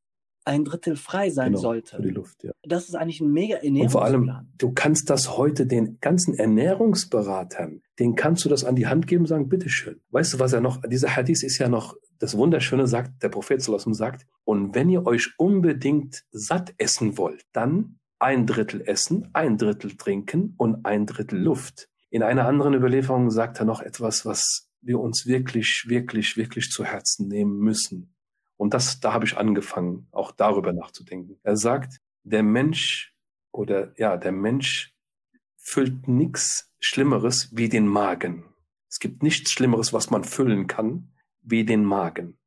ein Drittel frei sein Genau, sollte. Für die Luft, ja. Das ist eigentlich ein mega Und vor allem, Ernährungsplan. du kannst das heute den ganzen Ernährungsberatern, denen kannst du das an die Hand geben und sagen, bitteschön. Weißt du, was er noch, dieser Hadith ist ja noch, das Wunderschöne sagt, der Prophet wasallam sagt, und wenn ihr euch unbedingt satt essen wollt, dann ein Drittel essen, ein Drittel trinken und ein Drittel Luft. In einer anderen Überlieferung sagt er noch etwas, was wir uns wirklich, wirklich, wirklich zu Herzen nehmen müssen. Und das, da habe ich angefangen, auch darüber nachzudenken. Er sagt, der Mensch oder ja, der Mensch füllt nichts Schlimmeres wie den Magen. Es gibt nichts Schlimmeres, was man füllen kann, wie den Magen.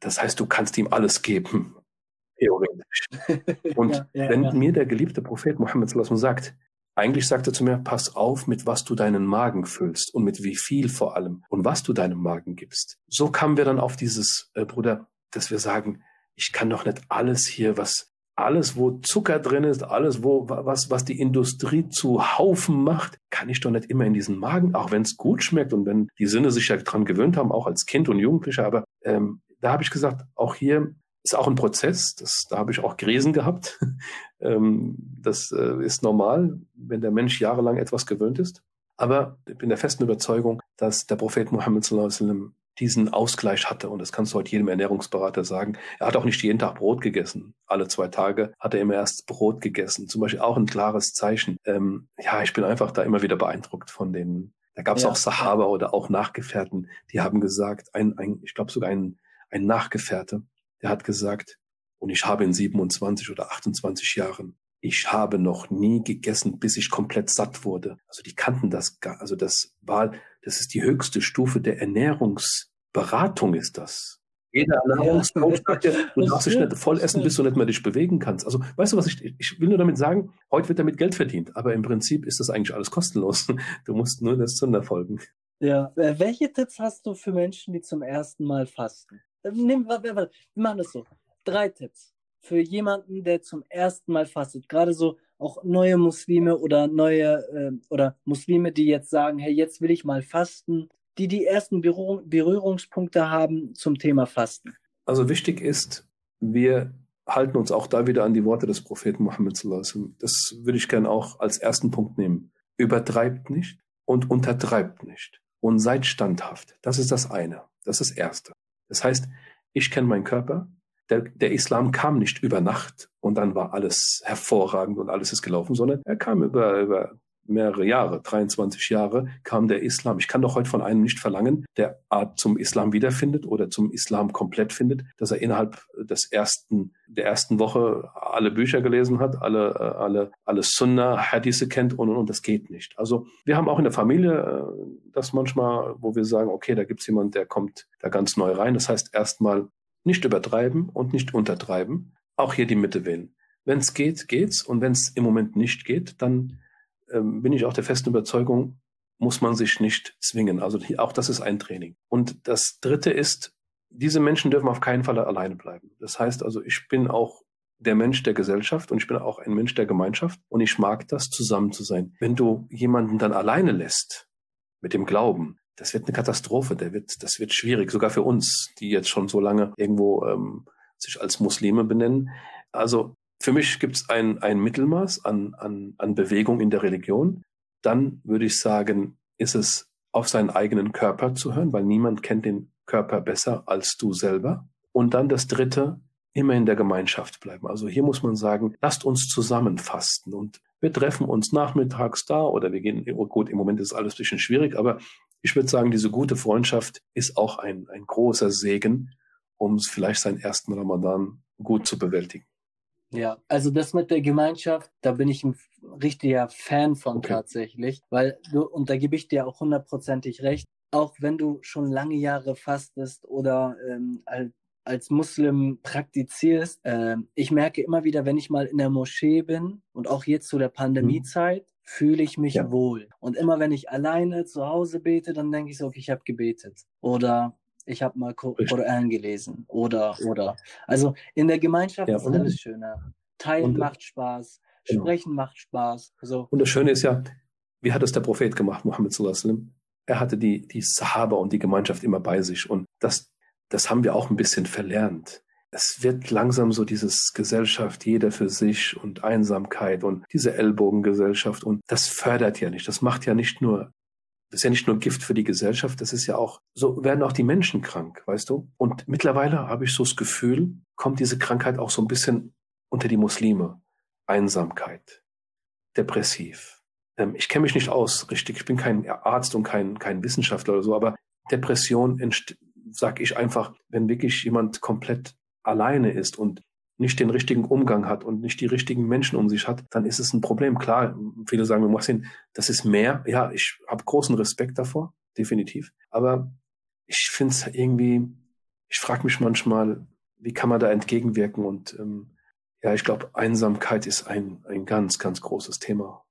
Das heißt, du kannst ihm alles geben, theoretisch. Und Ja, ja, wenn ja. mir der geliebte Prophet Mohammed sagt, eigentlich sagt er zu mir, pass auf, mit was du deinen Magen füllst und mit wie viel vor allem und was du deinem Magen gibst. So kamen wir dann auf dieses, äh, Bruder, dass wir sagen, ich kann doch nicht alles hier, was alles, wo Zucker drin ist, alles, wo was, was die Industrie zu Haufen macht, kann ich doch nicht immer in diesen Magen, auch wenn es gut schmeckt und wenn die Sinne sich ja dran gewöhnt haben, auch als Kind und Jugendlicher. Aber ähm, da habe ich gesagt, auch hier ist auch ein Prozess. Das, da habe ich auch Krisen gehabt. ähm, das äh, ist normal, wenn der Mensch jahrelang etwas gewöhnt ist. Aber ich bin der festen Überzeugung, dass der Prophet Muhammad wasallam diesen Ausgleich hatte. Und das kannst du heute jedem Ernährungsberater sagen. Er hat auch nicht jeden Tag Brot gegessen. Alle zwei Tage hat er immer erst Brot gegessen. Zum Beispiel auch ein klares Zeichen. Ähm, ja, ich bin einfach da immer wieder beeindruckt von den, da gab es Ja. auch Sahaba oder auch Nachgefährten, die haben gesagt, ein, ein ich glaube sogar ein, ein Nachgefährte, der hat gesagt, und ich habe in 27 oder 28 Jahren, ich habe noch nie gegessen, bis ich komplett satt wurde. Also die kannten das gar, also das war, das ist die höchste Stufe der Ernährungsberatung ist das. Jeder Ernährungscoach sagt dir, du darfst dich nicht voll essen, bis du nicht mehr dich bewegen kannst. Also, weißt du, was ich, ich will nur damit sagen, heute wird damit Geld verdient, aber im Prinzip ist das eigentlich alles kostenlos. Du musst nur das Zunder folgen. Ja, äh, welche Tipps hast du für Menschen, die zum ersten Mal fasten? Äh, Nimm, warte, warte, wir machen das so. Drei Tipps für jemanden, der zum ersten Mal fastet. Gerade so auch neue Muslime oder neue äh, oder Muslime, die jetzt sagen, hey, jetzt will ich mal fasten, die die ersten Berührung, Berührungspunkte haben zum Thema Fasten. Also wichtig ist, wir halten uns auch da wieder an die Worte des Propheten wasallam. Das würde ich gerne auch als ersten Punkt nehmen. Übertreibt nicht und untertreibt nicht und seid standhaft. Das ist das eine. Das ist das Erste. Das heißt, ich kenne meinen Körper. Der, der Islam kam nicht über Nacht und dann war alles hervorragend und alles ist gelaufen, sondern er kam über, über mehrere Jahre, 23 Jahre, kam der Islam. Ich kann doch heute von einem nicht verlangen, der Art zum Islam wiederfindet oder zum Islam komplett findet, dass er innerhalb des ersten, der ersten Woche alle Bücher gelesen hat, alle, äh, alle, alle Sunna, Hadithe kennt und, und, und. Das geht nicht. Also wir haben auch in der Familie äh, das manchmal, wo wir sagen, okay, da gibt's jemand, der kommt da ganz neu rein. Das heißt erstmal nicht übertreiben und nicht untertreiben. Auch hier die Mitte wählen. Wenn es geht, geht's. Und wenn es im Moment nicht geht, dann ähm, bin ich auch der festen Überzeugung, muss man sich nicht zwingen. Also auch das ist ein Training. Und das Dritte ist, diese Menschen dürfen auf keinen Fall alleine bleiben. Das heißt also, ich bin auch der Mensch der Gesellschaft und ich bin auch ein Mensch der Gemeinschaft und ich mag das, zusammen zu sein. Wenn du jemanden dann alleine lässt mit dem Glauben, das wird eine Katastrophe. Der wird, das wird schwierig, sogar für uns, die jetzt schon so lange irgendwo ähm, sich als Muslime benennen. Also für mich gibt es ein, ein Mittelmaß an, an, an Bewegung in der Religion. Dann würde ich sagen, ist es auf seinen eigenen Körper zu hören, weil niemand kennt den Körper besser als du selber. Und dann das Dritte, immer in der Gemeinschaft bleiben. Also hier muss man sagen, lasst uns zusammenfasten und wir treffen uns nachmittags da oder wir gehen, gut, im Moment ist alles ein bisschen schwierig, aber ich würde sagen, diese gute Freundschaft ist auch ein, ein großer Segen, um vielleicht seinen ersten Ramadan gut zu bewältigen. Ja, also das mit der Gemeinschaft, da bin ich ein richtiger Fan von okay. tatsächlich, weil du, und da gebe ich dir auch hundertprozentig recht, auch wenn du schon lange Jahre fastest oder ähm, als Muslim praktizierst. Äh, ich merke immer wieder, wenn ich mal in der Moschee bin und auch jetzt zu der Pandemiezeit, mhm. fühle ich mich ja. wohl. Und immer wenn ich alleine zu Hause bete, dann denke ich so, okay, ich habe gebetet. Oder ich habe mal Koran gelesen. Oder, oder. Also in der Gemeinschaft ja, ist alles schöner. Teilen macht Spaß. Genau. Sprechen macht Spaß. So. Und das Schöne ist ja, wie hat es der Prophet gemacht, Muhammad sallallahu alaihi wasallam? Er hatte die, die Sahaba und die Gemeinschaft immer bei sich. Und das das haben wir auch ein bisschen verlernt. Es wird langsam so dieses Gesellschaft, jeder für sich und Einsamkeit und diese Ellbogengesellschaft und das fördert ja nicht. Das macht ja nicht nur, das ist ja nicht nur Gift für die Gesellschaft, das ist ja auch, so werden auch die Menschen krank, weißt du? Und mittlerweile habe ich so das Gefühl, kommt diese Krankheit auch so ein bisschen unter die Muslime. Einsamkeit, depressiv. Ähm, ich kenne mich nicht aus, richtig. Ich bin kein Arzt und kein, kein Wissenschaftler oder so, aber Depression entsteht sag ich einfach, wenn wirklich jemand komplett alleine ist und nicht den richtigen Umgang hat und nicht die richtigen Menschen um sich hat, dann ist es ein Problem. Klar, viele sagen, Mohsin, das ist mehr. Ja, ich habe großen Respekt davor, definitiv. Aber ich finde es irgendwie, ich frage mich manchmal, wie kann man da entgegenwirken? Und ähm, ja, ich glaube, Einsamkeit ist ein, ein ganz, ganz großes Thema.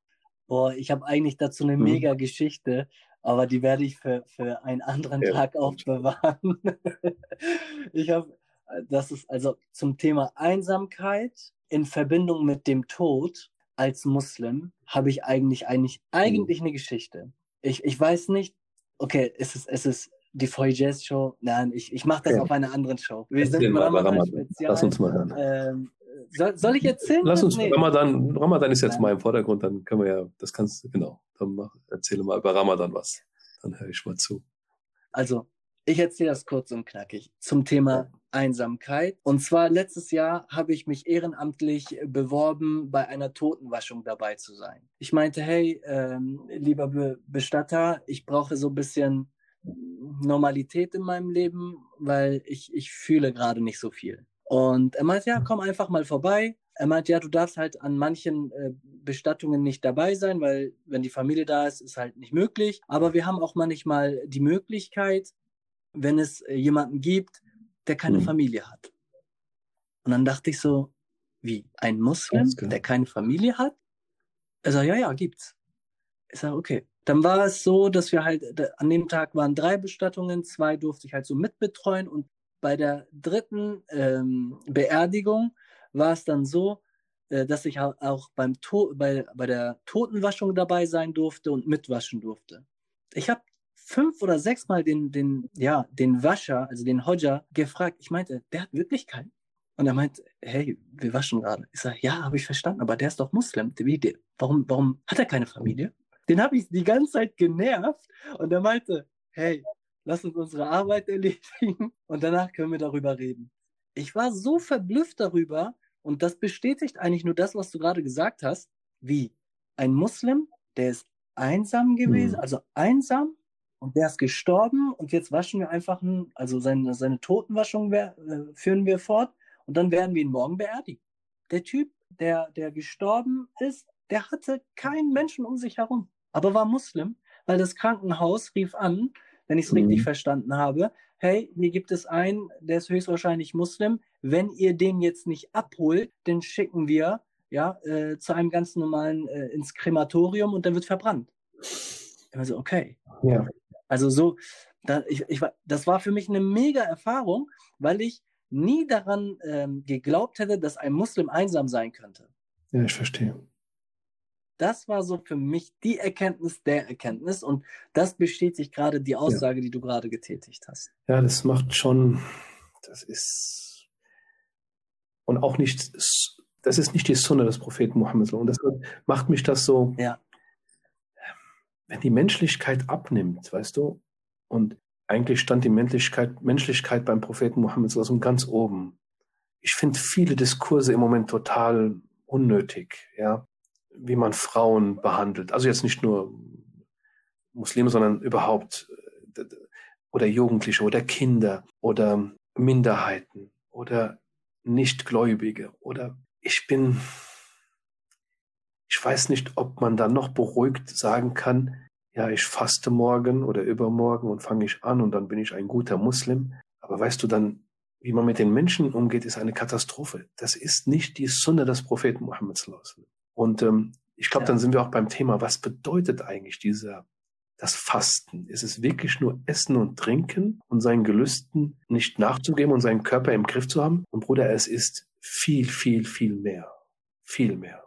Boah, ich habe eigentlich dazu eine hm. mega Geschichte aber die werde ich für, für einen anderen ja. Tag aufbewahren. ich habe, das ist also zum Thema Einsamkeit in Verbindung mit dem Tod als Muslim habe ich eigentlich eigentlich eigentlich mhm. eine Geschichte. Ich, ich weiß nicht, okay, es ist es ist die Voy Jazz Show. Nein, ich, ich mache das ja. auf einer anderen Show. Wir Erzähl sind mal, Ramadan Spezial. Lass uns mal hören. Ähm, soll, soll, ich erzählen? Lass uns, nee. Ramadan, Ramadan ist jetzt Nein. mal im Vordergrund, dann können wir ja, das kannst du, genau, dann mach, erzähle mal über Ramadan was. Dann höre ich mal zu. Also, ich erzähle das kurz und knackig zum Thema Einsamkeit. Und zwar letztes Jahr habe ich mich ehrenamtlich beworben, bei einer Totenwaschung dabei zu sein. Ich meinte, hey, ähm, lieber Be Bestatter, ich brauche so ein bisschen Normalität in meinem Leben, weil ich, ich fühle gerade nicht so viel. Und er meinte, ja, komm einfach mal vorbei. Er meinte, ja, du darfst halt an manchen äh, Bestattungen nicht dabei sein, weil wenn die Familie da ist, ist halt nicht möglich. Aber wir haben auch manchmal die Möglichkeit, wenn es äh, jemanden gibt, der keine mhm. Familie hat. Und dann dachte ich so, wie, ein Muslim, der keine Familie hat? Er sagt, ja, ja, gibt's. Ich sage, okay. Dann war es so, dass wir halt, an dem Tag waren drei Bestattungen, zwei durfte ich halt so mitbetreuen und bei der dritten ähm, Beerdigung war es dann so, äh, dass ich auch beim to bei, bei der Totenwaschung dabei sein durfte und mitwaschen durfte. Ich habe fünf oder sechs Mal den, den, ja, den Wascher, also den Hodja, gefragt. Ich meinte, der hat wirklich keinen. Und er meint, hey, wir waschen gerade. Ich sage, ja, habe ich verstanden, aber der ist doch Muslim. Warum, warum hat er keine Familie? Den habe ich die ganze Zeit genervt und er meinte, hey, lass uns unsere Arbeit erledigen und danach können wir darüber reden. Ich war so verblüfft darüber und das bestätigt eigentlich nur das, was du gerade gesagt hast, wie ein Muslim, der ist einsam gewesen, mhm. also einsam und der ist gestorben und jetzt waschen wir einfach, ein, also seine, seine Totenwaschung äh, führen wir fort und dann werden wir ihn morgen beerdigen. Der Typ, der, der gestorben ist, der hatte keinen Menschen um sich herum, aber war Muslim, weil das Krankenhaus rief an, wenn ich es mhm. richtig verstanden habe, hey, hier gibt es einen, der ist höchstwahrscheinlich Muslim. Wenn ihr den jetzt nicht abholt, dann schicken wir ja äh, zu einem ganz normalen äh, ins Krematorium und dann wird verbrannt. Also okay. Ja. Also so, da, ich, ich, das war für mich eine mega Erfahrung, weil ich nie daran ähm, geglaubt hätte, dass ein Muslim einsam sein könnte. Ja, ich verstehe. Das war so für mich die Erkenntnis der Erkenntnis und das bestätigt gerade die Aussage, ja. die du gerade getätigt hast. Ja, das macht schon, das ist und auch nicht, das ist nicht die Sunna des Propheten Mohammed und deshalb macht mich das so, ja. wenn die Menschlichkeit abnimmt, weißt du, und eigentlich stand die Menschlichkeit, Menschlichkeit beim Propheten Mohammed so ganz oben. Ich finde viele Diskurse im Moment total unnötig, ja wie man Frauen behandelt. Also jetzt nicht nur Muslime, sondern überhaupt äh, oder Jugendliche oder Kinder oder Minderheiten oder Nichtgläubige oder ich bin, ich weiß nicht, ob man da noch beruhigt sagen kann, ja, ich faste morgen oder übermorgen und fange ich an und dann bin ich ein guter Muslim. Aber weißt du dann, wie man mit den Menschen umgeht, ist eine Katastrophe. Das ist nicht die Sunne des Propheten Muhammad. Und ähm, ich glaube, ja. dann sind wir auch beim Thema, was bedeutet eigentlich dieser das Fasten? Ist es wirklich nur Essen und Trinken und seinen Gelüsten nicht nachzugeben und seinen Körper im Griff zu haben? Und Bruder, es ist viel, viel, viel mehr. Viel mehr.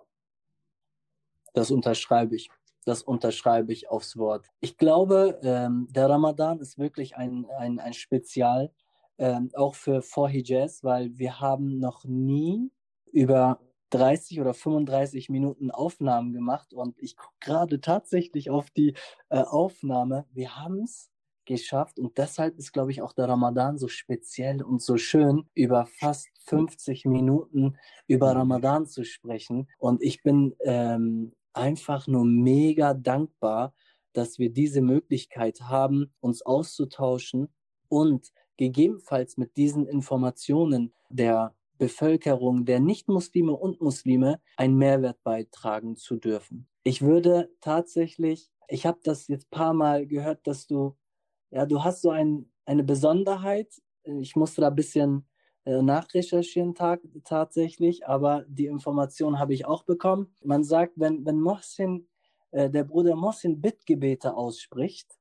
Das unterschreibe ich. Das unterschreibe ich aufs Wort. Ich glaube, ähm, der Ramadan ist wirklich ein, ein, ein Spezial, ähm, auch für Vorhijaz, weil wir haben noch nie über 30 oder 35 Minuten Aufnahmen gemacht und ich gucke gerade tatsächlich auf die äh, Aufnahme. Wir haben es geschafft und deshalb ist, glaube ich, auch der Ramadan so speziell und so schön, über fast 50 Minuten über. Ramadan zu sprechen. Und ich bin ähm, einfach nur mega dankbar, dass wir diese Möglichkeit haben, uns auszutauschen und gegebenenfalls mit diesen Informationen der Bevölkerung der Nicht-Muslime und Muslime einen Mehrwert beitragen zu dürfen. Ich würde tatsächlich, ich habe das jetzt paar Mal gehört, dass du, ja, du hast so ein, eine Besonderheit. Ich musste da ein bisschen äh, nachrecherchieren tag, tatsächlich, aber die Information habe ich auch bekommen. Man sagt, wenn, wenn Mohsin, äh, der Bruder Mohsin Bittgebete ausspricht,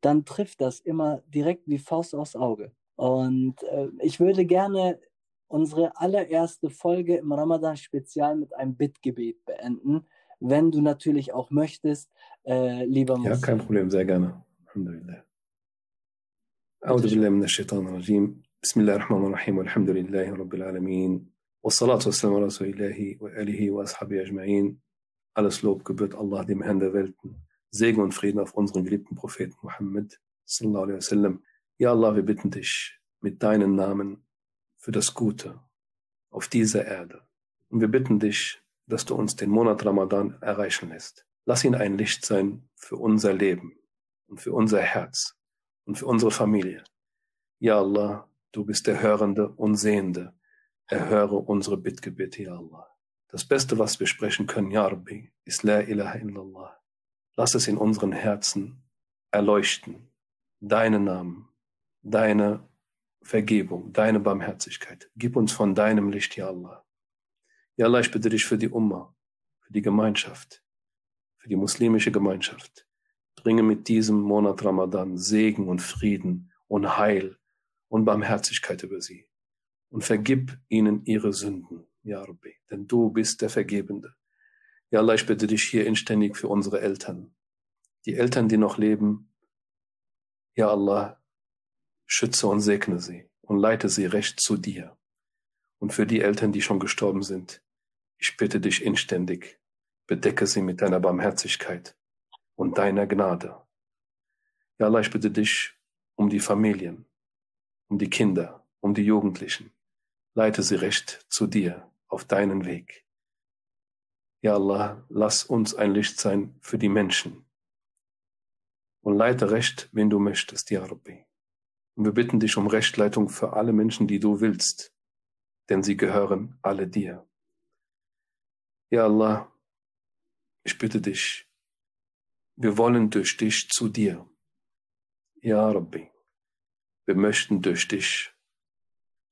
dann trifft das immer direkt wie Faust aufs Auge. Und äh, ich würde gerne unsere allererste Folge im Ramadan-Spezial mit einem Bittgebet beenden. Wenn du natürlich auch möchtest, äh, lieber Muslim. Ja, kein Problem, sehr gerne. Alhamdulillah. أعوذ بالله من الشيطان الرجيم بسم الله الرحمن الرحيم والحمد لله رب العالمين والصلاة والسلام على رسول الله وآله وأصحابه أجمعين Alles Lob gebührt Allah, dem Herrn der Welten. Segen und Frieden auf unseren geliebten Propheten Muhammad sallallahu alaihi wasallam. Ja Allah, wir bitten dich mit deinen Namen für das Gute auf dieser Erde. Und wir bitten dich, dass du uns den Monat Ramadan erreichen lässt. Lass ihn ein Licht sein für unser Leben und für unser Herz und für unsere Familie. Ja Allah, du bist der Hörende und Sehende. Erhöre unsere Bittgebete, Ja Allah. Das Beste, was wir sprechen können, Ja Rabbi, ist La ilaha illallah. Lass es in unseren Herzen erleuchten. Deine Namen, deine Vergebung, deine Barmherzigkeit. Gib uns von deinem Licht, ja Allah. Ja Allah, ich bitte dich für die Umma, für die Gemeinschaft, für die muslimische Gemeinschaft. Bringe mit diesem Monat Ramadan Segen und Frieden und Heil und Barmherzigkeit über sie. Und vergib ihnen ihre Sünden, ja Rabbi, denn du bist der Vergebende. Ja Allah, ich bitte dich hier inständig für unsere Eltern. Die Eltern, die noch leben, ja Allah, schütze und segne sie und leite sie recht zu dir. Und für die Eltern, die schon gestorben sind, ich bitte dich inständig, bedecke sie mit deiner Barmherzigkeit und deiner Gnade. Ja, Allah, ich bitte dich um die Familien, um die Kinder, um die Jugendlichen. Leite sie recht zu dir auf deinen Weg. Ja, Allah, lass uns ein Licht sein für die Menschen. Und leite recht, wen du möchtest, Ja Rabbi. Und wir bitten dich um Rechtleitung für alle Menschen, die du willst, denn sie gehören alle dir. Ja Allah, ich bitte dich, wir wollen durch dich zu dir. Ja Rabbi, wir möchten durch dich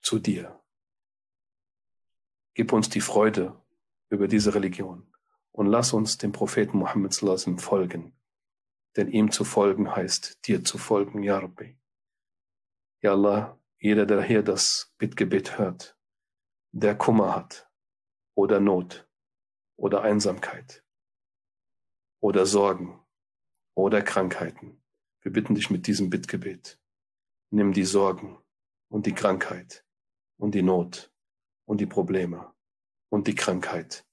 zu dir. Gib uns die Freude über diese Religion und lass uns dem Propheten Muhammad folgen, denn ihm zu folgen heißt dir zu folgen, Ja Rabbi. Ja Allah, jeder, der hier das Bittgebet hört, der Kummer hat oder Not oder Einsamkeit oder Sorgen oder Krankheiten. Wir bitten dich mit diesem Bittgebet. Nimm die Sorgen und die Krankheit und die Not und die Probleme und die Krankheit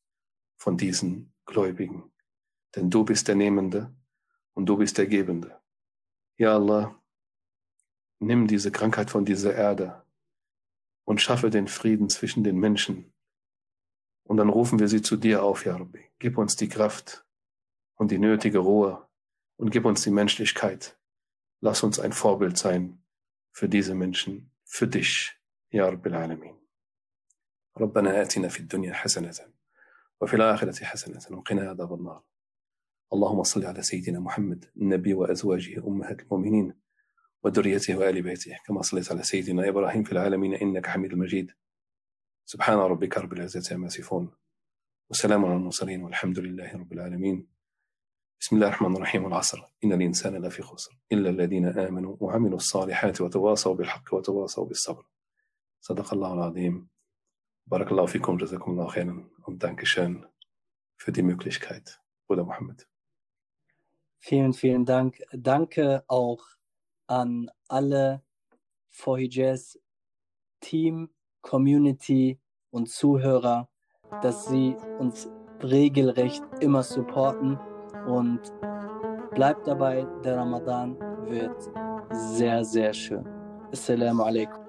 von diesen Gläubigen. Denn du bist der Nehmende und du bist der Gebende. Ja Allah, nimm diese Krankheit von dieser Erde und schaffe den Frieden zwischen den Menschen. Und dann rufen wir sie zu dir auf, Ja Rabbi. Gib uns die Kraft und die nötige Ruhe und gib uns die Menschlichkeit. Lass uns ein Vorbild sein für diese Menschen, für dich, Ja Rabbi al-Alamin. ربنا آتنا في الدنيا حسنة وفي الآخرة حسنة وقنا عذاب النار اللهم صل على سيدنا محمد النبي وأزواجه أمهات المؤمنين وذريته وآل بيته كما صليت على سيدنا إبراهيم في العالمين إنك حميد مجيد. سبحان ربك رب العزة عما يصفون وسلام على المرسلين والحمد لله رب العالمين. بسم الله الرحمن الرحيم والعصر. إن الإنسان لفي خسر إلا الذين آمنوا وعملوا الصالحات وتواصوا بالحق وتواصوا بالصبر. صدق الله العظيم. بارك الله فيكم جزاكم الله خيرا. und Dankeschön für die Möglichkeit, Bruder Mohammed. Vielen, vielen Dank. Danke auch an alle 4Jazz Team, Community und Zuhörer, dass sie uns regelrecht immer supporten und bleibt dabei, der Ramadan wird sehr, sehr schön. Assalamu alaikum.